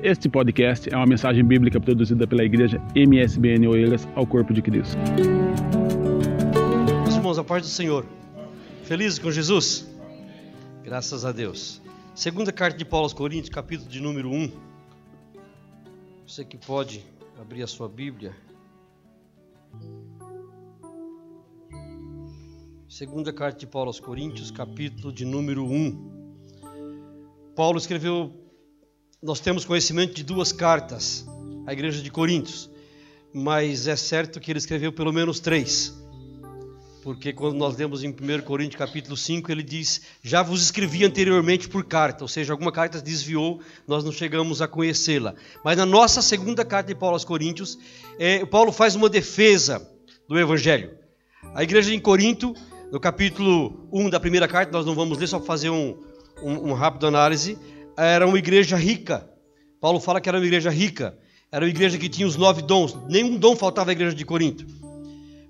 Este podcast é uma mensagem bíblica produzida pela igreja MSBN Oeiras ao Corpo de Cristo. Meus irmãos, a paz do Senhor. Felizes com Jesus? Graças a Deus. Segunda carta de Paulo aos Coríntios, capítulo de número 1. Você que pode abrir a sua Bíblia. Segunda carta de Paulo aos Coríntios, capítulo de número 1. Paulo escreveu nós temos conhecimento de duas cartas à igreja de Coríntios, mas é certo que ele escreveu pelo menos três. Porque quando nós lemos em 1 Coríntios capítulo 5, ele diz: Já vos escrevi anteriormente por carta, ou seja, alguma carta desviou, nós não chegamos a conhecê-la. Mas na nossa segunda carta de Paulo aos Coríntios, é, Paulo faz uma defesa do Evangelho. A igreja em Corinto, no capítulo 1 da primeira carta, nós não vamos ler, só fazer um, um, um rápido análise era uma igreja rica. Paulo fala que era uma igreja rica. Era uma igreja que tinha os nove dons. Nenhum dom faltava à igreja de Corinto.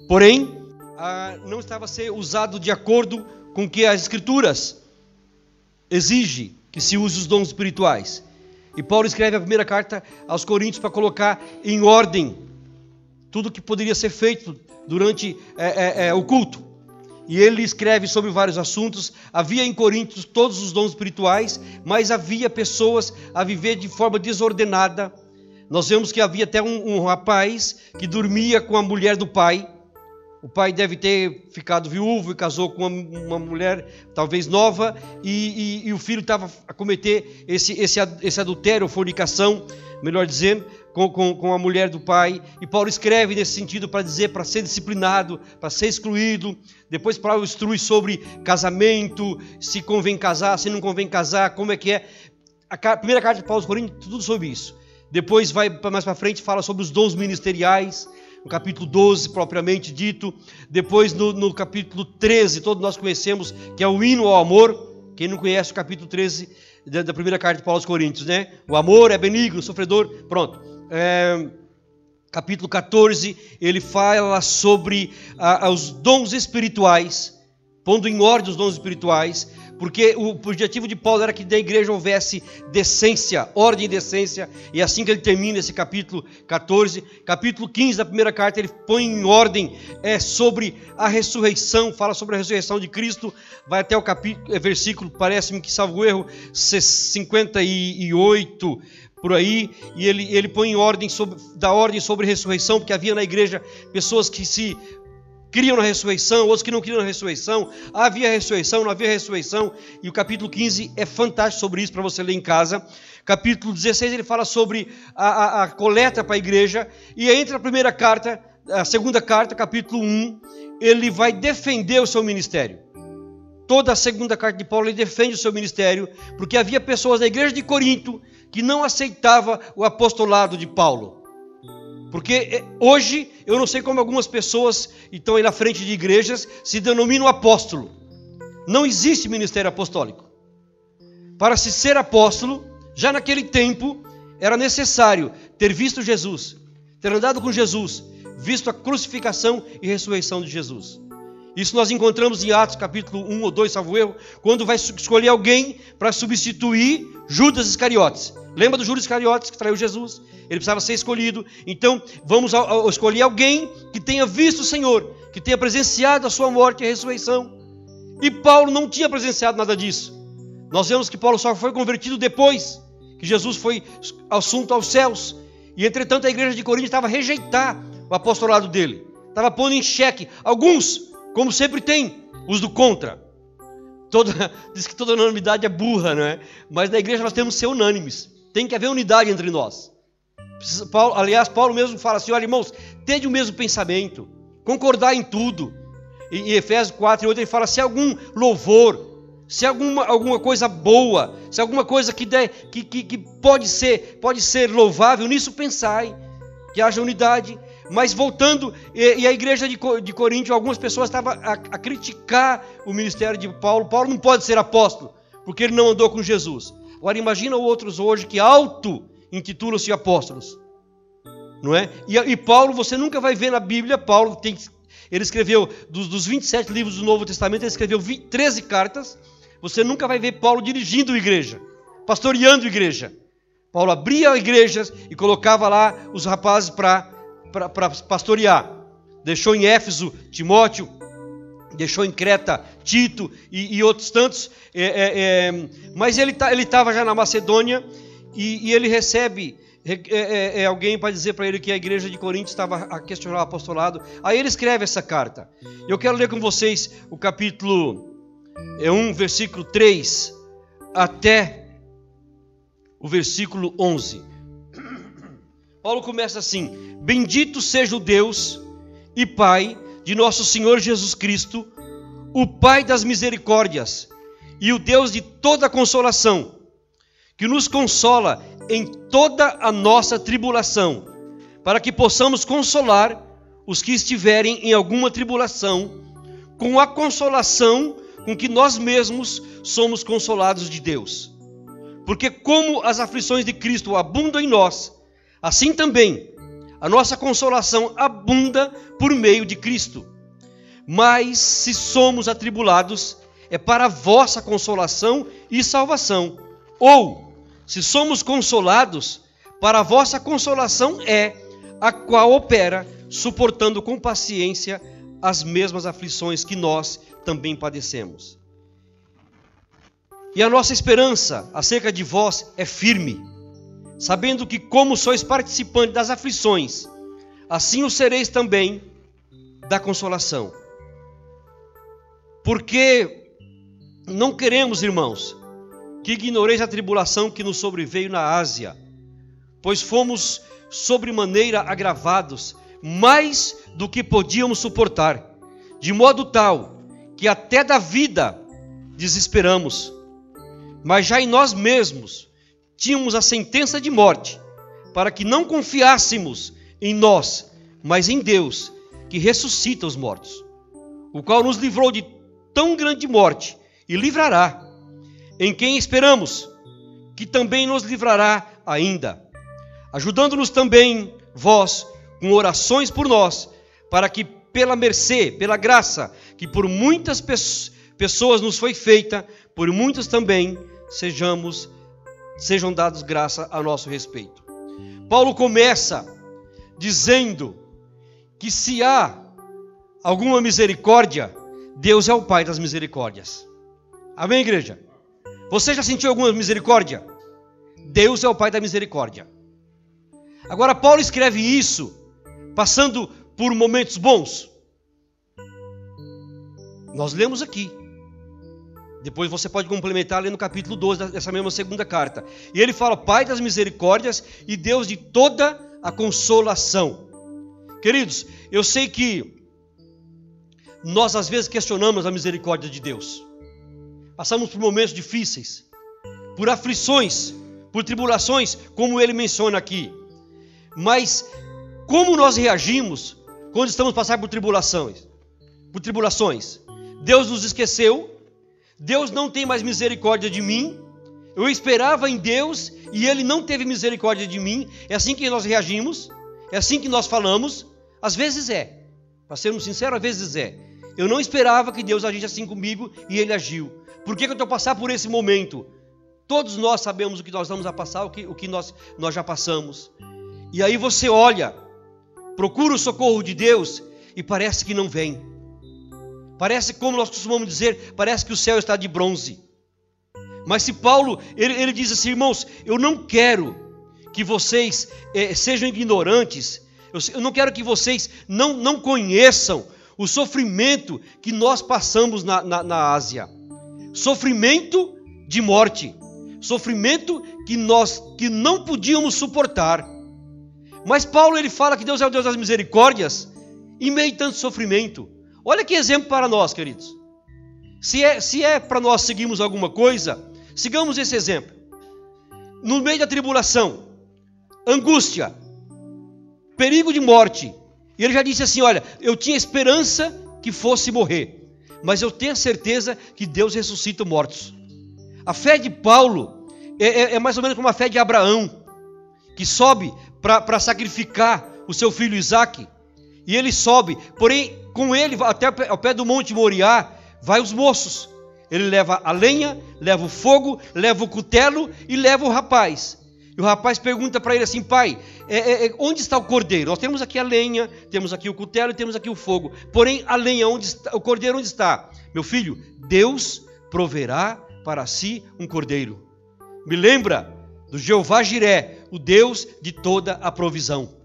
Porém, não estava a ser usado de acordo com que as Escrituras exige que se use os dons espirituais. E Paulo escreve a primeira carta aos Coríntios para colocar em ordem tudo que poderia ser feito durante é, é, é, o culto e ele escreve sobre vários assuntos. Havia em Coríntios todos os dons espirituais, mas havia pessoas a viver de forma desordenada. Nós vemos que havia até um, um rapaz que dormia com a mulher do pai. O pai deve ter ficado viúvo e casou com uma, uma mulher talvez nova, e, e, e o filho estava a cometer esse, esse, esse adultério, fornicação, melhor dizendo, com, com, com a mulher do pai. E Paulo escreve nesse sentido para dizer para ser disciplinado, para ser excluído. Depois Paulo instrui sobre casamento, se convém casar, se não convém casar, como é que é. A primeira carta de Paulo aos Coríntios, tudo sobre isso. Depois vai mais para frente, fala sobre os dons ministeriais, no capítulo 12, propriamente dito. Depois, no, no, capítulo 13, todos nós conhecemos, que é o hino ao amor. Quem não conhece o capítulo 13 da, da primeira carta de Paulo aos Coríntios, né? O amor é benigno, sofredor. Pronto é, capítulo 14, ele fala sobre ah, os dons espirituais, pondo em ordem os dons espirituais, porque o objetivo de Paulo era que da igreja houvesse decência, ordem e decência, e assim que ele termina esse capítulo 14. Capítulo 15 da primeira carta, ele põe em ordem é, sobre a ressurreição, fala sobre a ressurreição de Cristo, vai até o capítulo, é, versículo, parece-me que salvo erro, 58, por aí, e ele, ele põe em ordem sobre, dá ordem sobre ressurreição, porque havia na igreja pessoas que se criam na ressurreição, outros que não criam na ressurreição. Havia ressurreição, não havia ressurreição, e o capítulo 15 é fantástico sobre isso para você ler em casa. Capítulo 16 ele fala sobre a, a, a coleta para a igreja, e entre a primeira carta, a segunda carta, capítulo 1, ele vai defender o seu ministério. Toda a segunda carta de Paulo ele defende o seu ministério, porque havia pessoas na igreja de Corinto que não aceitava o apostolado de Paulo. Porque eh, hoje eu não sei como algumas pessoas estão aí na frente de igrejas se denominam apóstolo. Não existe ministério apostólico. Para se ser apóstolo, já naquele tempo era necessário ter visto Jesus, ter andado com Jesus, visto a crucificação e ressurreição de Jesus. Isso nós encontramos em Atos capítulo 1 ou 2, salvo erro, quando vai escolher alguém para substituir Judas Iscariotes. Lembra do Judas Iscariotes que traiu Jesus? Ele precisava ser escolhido. Então, vamos escolher alguém que tenha visto o Senhor, que tenha presenciado a sua morte e a ressurreição. E Paulo não tinha presenciado nada disso. Nós vemos que Paulo só foi convertido depois que Jesus foi assunto aos céus. E entretanto a igreja de Corinto estava a rejeitar o apostolado dele. Estava pondo em xeque alguns como sempre tem os do contra. Toda, diz que toda unanimidade é burra, não é? Mas na igreja nós temos que ser unânimes. Tem que haver unidade entre nós. Paulo, aliás, Paulo mesmo fala assim: olha, irmãos, tende o mesmo pensamento, concordar em tudo. E, Efésios 4 e 8 ele fala: se algum louvor, se alguma, alguma coisa boa, se alguma coisa que, der, que, que, que pode, ser, pode ser louvável, nisso pensai, que haja unidade. Mas voltando, e, e a igreja de, de Corinto, algumas pessoas estavam a, a criticar o ministério de Paulo. Paulo não pode ser apóstolo, porque ele não andou com Jesus. Agora imagina outros hoje que auto intitulam-se apóstolos. Não é? E, e, Paulo, você nunca vai ver na Bíblia, Paulo tem, ele escreveu, dos, dos 27 livros do Novo Testamento, ele escreveu 20, 13 cartas. Você nunca vai ver Paulo dirigindo a igreja, pastoreando a igreja. Paulo abria igrejas e colocava lá os rapazes para pastorear. Deixou em Éfeso Timóteo, deixou em Creta Tito e, e outros tantos. É, é, é, mas ele tá, estava já na Macedônia e, e ele recebe é, é, é, alguém para dizer para ele que a igreja de Corinto estava a questionar o apostolado. Aí ele escreve essa carta. Eu quero ler com vocês o capítulo é 1, versículo 3 até o versículo 11. Paulo começa assim: Bendito seja o Deus e Pai de nosso Senhor Jesus Cristo, o Pai das misericórdias e o Deus de toda consolação, que nos consola em toda a nossa tribulação, para que possamos consolar os que estiverem em alguma tribulação, com a consolação com que nós mesmos somos consolados de Deus. Porque, como as aflições de Cristo abundam em nós, assim também a nossa consolação abunda por meio de Cristo. Mas, se somos atribulados, é para a vossa consolação e salvação. Ou, se somos consolados, para a vossa consolação é a qual opera, suportando com paciência as mesmas aflições que nós também padecemos. E a nossa esperança acerca de vós é firme, sabendo que, como sois participantes das aflições, assim o sereis também da consolação. Porque não queremos, irmãos, que ignoreis a tribulação que nos sobreveio na Ásia, pois fomos sobremaneira agravados, mais do que podíamos suportar, de modo tal que até da vida desesperamos. Mas já em nós mesmos tínhamos a sentença de morte, para que não confiássemos em nós, mas em Deus, que ressuscita os mortos, o qual nos livrou de tão grande morte e livrará, em quem esperamos, que também nos livrará ainda, ajudando-nos também vós com orações por nós, para que pela mercê, pela graça que por muitas pessoas nos foi feita, por muitas também sejamos sejam dados graça a nosso respeito. Paulo começa dizendo que se há alguma misericórdia, Deus é o Pai das misericórdias. Amém, igreja? Você já sentiu alguma misericórdia? Deus é o Pai da misericórdia. Agora, Paulo escreve isso passando por momentos bons. Nós lemos aqui. Depois você pode complementar ali no capítulo 12 dessa mesma segunda carta. E ele fala: Pai das misericórdias e Deus de toda a consolação. Queridos, eu sei que nós às vezes questionamos a misericórdia de Deus. Passamos por momentos difíceis, por aflições, por tribulações, como ele menciona aqui. Mas como nós reagimos quando estamos passando por tribulações? Por tribulações. Deus nos esqueceu, Deus não tem mais misericórdia de mim. Eu esperava em Deus e Ele não teve misericórdia de mim. É assim que nós reagimos, é assim que nós falamos. Às vezes é, para sermos sinceros, às vezes é. Eu não esperava que Deus agisse assim comigo e Ele agiu. Por que, que eu estou passando por esse momento? Todos nós sabemos o que nós vamos a passar, o que, o que nós, nós já passamos. E aí você olha, procura o socorro de Deus e parece que não vem. Parece, como nós costumamos dizer, parece que o céu está de bronze. Mas se Paulo, ele, ele diz assim, irmãos, eu não quero que vocês eh, sejam ignorantes, eu, eu, não quero que vocês não, não conheçam o sofrimento que nós passamos na, na, na Ásia. Sofrimento de morte, sofrimento que nós que não podíamos suportar. Mas Paulo ele fala que Deus é o Deus das misericórdias em meio tanto sofrimento. Olha que exemplo para nós, queridos. Se é, se é para nós seguirmos alguma coisa, sigamos esse exemplo. No meio da tribulação, angústia, perigo de morte, e ele já disse assim: Olha, eu tinha esperança que fosse morrer, mas eu tenho certeza que Deus ressuscita mortos. A fé de Paulo é, é, é mais ou menos como a fé de Abraão, que sobe para sacrificar o seu filho Isaque, e ele sobe, porém com ele até ao pé do Monte Moriá, vai os moços. Ele leva a lenha, leva o fogo, leva o cutelo e leva o rapaz. E o rapaz pergunta para ele assim: pai, é, é, é, onde está o cordeiro? Nós temos aqui a lenha, temos aqui o cutelo e temos aqui o fogo. Porém, a lenha, onde está, o cordeiro onde está? Meu filho, Deus proverá para si um cordeiro. Me lembra do Jeová Jiré, o Deus de toda a provisão.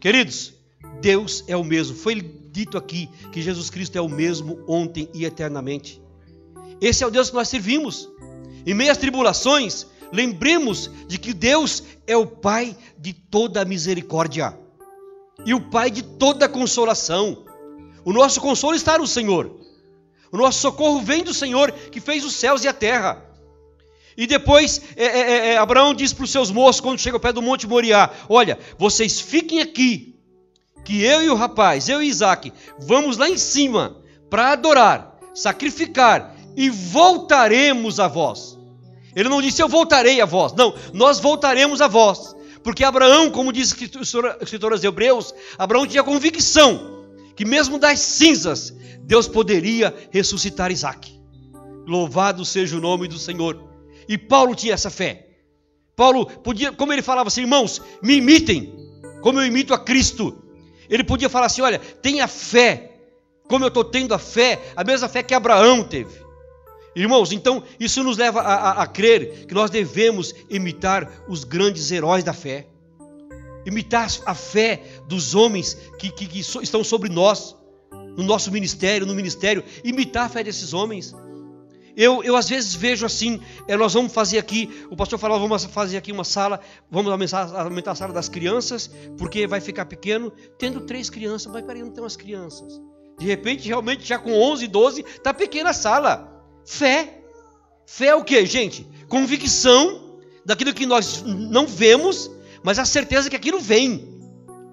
Queridos, Deus é o mesmo. Foi dito aqui que Jesus Cristo é o mesmo ontem e eternamente. Esse é o Deus que nós servimos. Em meio às tribulações, lembremos de que Deus é o Pai de toda misericórdia e o Pai de toda consolação. O nosso consolo está no Senhor. O nosso socorro vem do Senhor que fez os céus e a terra. E depois é, é, é Abraão diz para os seus moços, quando chega ao pé do Monte Moriá: Olha, vocês fiquem aqui, que eu e o rapaz, eu e Isaac, vamos lá em cima para adorar, sacrificar e voltaremos a vós. Ele não disse eu voltarei a vós. Não, nós voltaremos a vós. Porque Abraão, como diz o escritor aos Hebreus, Abraão tinha convicção que mesmo das cinzas, Deus poderia ressuscitar Isaac. Louvado seja o nome do Senhor. E Paulo tinha essa fé. Paulo podia, como ele falava assim, irmãos, me imitem, como eu imito a Cristo. Ele podia falar assim: olha, tenha fé, como eu estou tendo a fé, a mesma fé que Abraão teve. Irmãos, então isso nos leva a, a, a, crer que nós devemos imitar os grandes heróis da fé, imitar a fé dos homens que, que, que estão sobre nós, no nosso ministério, no ministério, imitar a fé desses homens. Eu, eu às vezes vejo assim, é, nós vamos fazer aqui, o pastor falou, vamos fazer aqui uma sala, vamos aumentar, aumentar a sala das crianças, porque vai ficar pequeno, tendo três crianças, mas peraí, não tem umas crianças. De repente, realmente, já com 11, 12, está pequena a sala. Fé. Fé é o que, gente? Convicção daquilo que nós não vemos, mas a certeza que aquilo vem.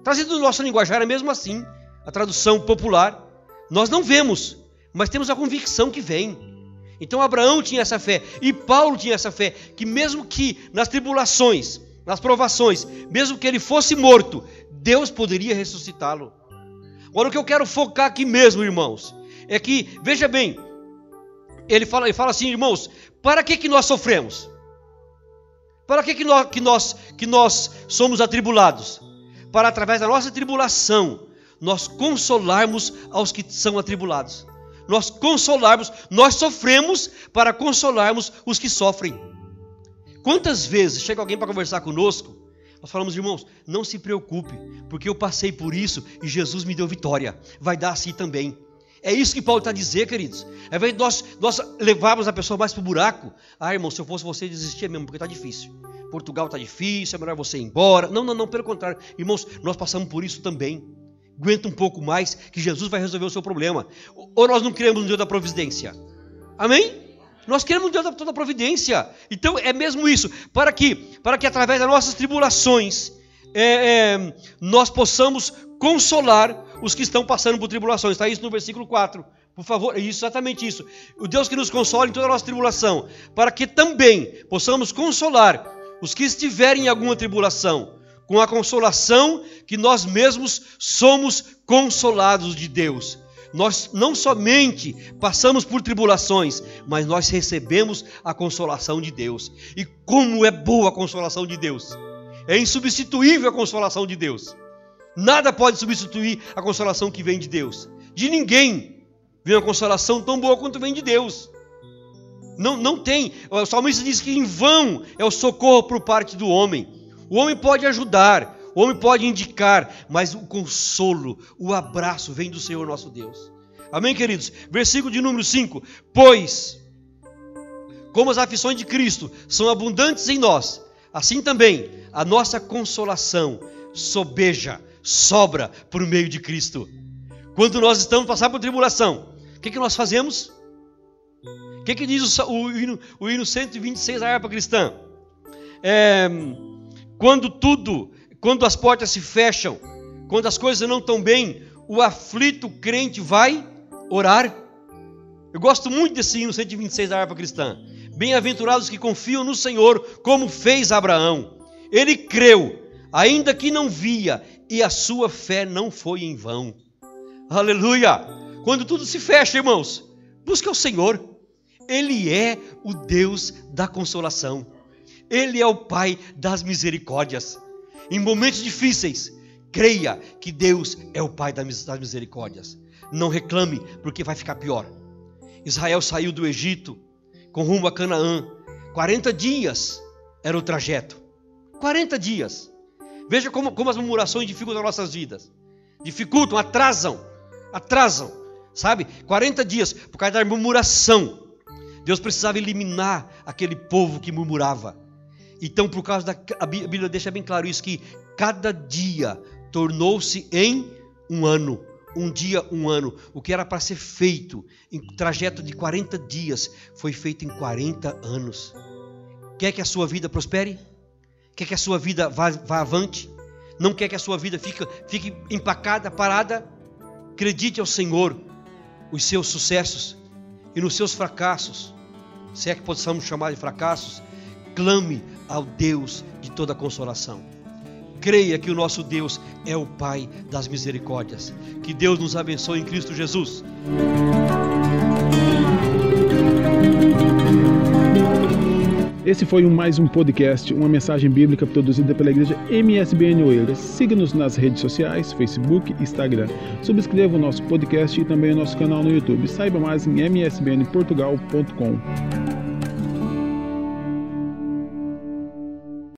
Trazido do nosso linguajar é mesmo assim, a tradução popular. Nós não vemos, mas temos a convicção que vem. Então Abraão tinha essa fé e Paulo tinha essa fé, que mesmo que nas tribulações, nas provações, mesmo que ele fosse morto, Deus poderia ressuscitá-lo. Agora o que eu quero focar aqui mesmo, irmãos, é que, veja bem, ele fala, fala assim, irmãos, para que, que nós sofremos? Para que, que, nós, que, nós, que nós somos atribulados? Para, através da nossa tribulação, nós consolarmos aos que são atribulados. Nós consolarmos, nós sofremos para consolarmos os que sofrem. Quantas vezes chega alguém para conversar conosco, nós falamos, irmãos, não se preocupe, porque eu passei por isso e Jesus me deu vitória. Vai dar assim também. É isso que Paulo está a dizer, queridos. Ao invés de nós, nós levarmos a pessoa mais para o buraco, ah, irmão, se eu fosse você, desistia mesmo, porque está difícil. Portugal está difícil, é melhor você ir embora. Não, não, não, pelo contrário. Irmãos, nós passamos por isso também. Aguenta um pouco mais, que Jesus vai resolver o seu problema. Ou nós não queremos um Deus da providência? Amém? Nós queremos um Deus da toda providência. Então é mesmo isso. Para que, para que através das nossas tribulações, é, é, nós possamos consolar os que estão passando por tribulações. Está isso no versículo 4. Por favor, é exatamente isso. O Deus que nos consola em toda a nossa tribulação, para que também possamos consolar os que estiverem em alguma tribulação, com a consolação que nós mesmos somos consolados de Deus. Nós não somente passamos por tribulações, mas nós recebemos a consolação de Deus. E como é boa a consolação de Deus! É insubstituível a consolação de Deus. Nada pode substituir a consolação que vem de Deus. De ninguém vem uma consolação tão boa quanto vem de Deus. Não, não tem. O salmista diz que em vão é o socorro por parte do homem. O homem pode ajudar, o homem pode indicar, mas o consolo, o abraço vem do Senhor nosso Deus. Amém, queridos? Versículo de número 5: Pois, como as aflições de Cristo são abundantes em nós, assim também a nossa consolação sobeja sobra por meio de Cristo. Quando nós estamos passando por tribulação, o que, que nós fazemos? O que, que diz o, o, hino, o hino 126 da harpa cristã? É, quando tudo, quando as portas se fecham, quando as coisas não estão bem, o aflito crente vai orar. Eu gosto muito desse hino 126 da harpa cristã. Bem-aventurados que confiam no Senhor, como fez Abraão. Ele creu, ainda que não via, e a sua fé não foi em vão. Aleluia! Quando tudo se fecha, irmãos, busca o Senhor. Ele é o Deus da consolação. Ele é o Pai das misericórdias. Em momentos difíceis, creia que Deus é o Pai das misericórdias. Não reclame, porque vai ficar pior. Israel saiu do Egito com rumo a Canaã. 40 dias era o trajeto. 40 dias. Veja como, como as murmurações dificultam nossas vidas. Dificultam, atrasam, atrasam. Sabe? 40 dias por causa da murmuração. Deus precisava eliminar aquele povo que murmurava. Então, por causa da. A Bíblia deixa bem claro isso: que cada dia tornou-se em um ano. Um dia, um ano. O que era para ser feito em trajeto de 40 dias foi feito em 40 anos. Quer que a sua vida prospere? Quer que a sua vida vá, vá avante? Não quer que a sua vida fique, fique empacada, parada? Acredite ao Senhor os seus sucessos e nos seus fracassos, se é que possamos chamar de fracassos, clame ao Deus de toda consolação. Creia que o nosso Deus é o Pai das misericórdias. Que Deus nos abençoe em Cristo Jesus. Esse foi mais um podcast, uma mensagem bíblica produzida pela igreja MSBN Oeiras. Siga-nos nas redes sociais, Facebook e Instagram. Subscreva o nosso podcast e também o nosso canal no YouTube. Saiba mais em msbnportugal.com.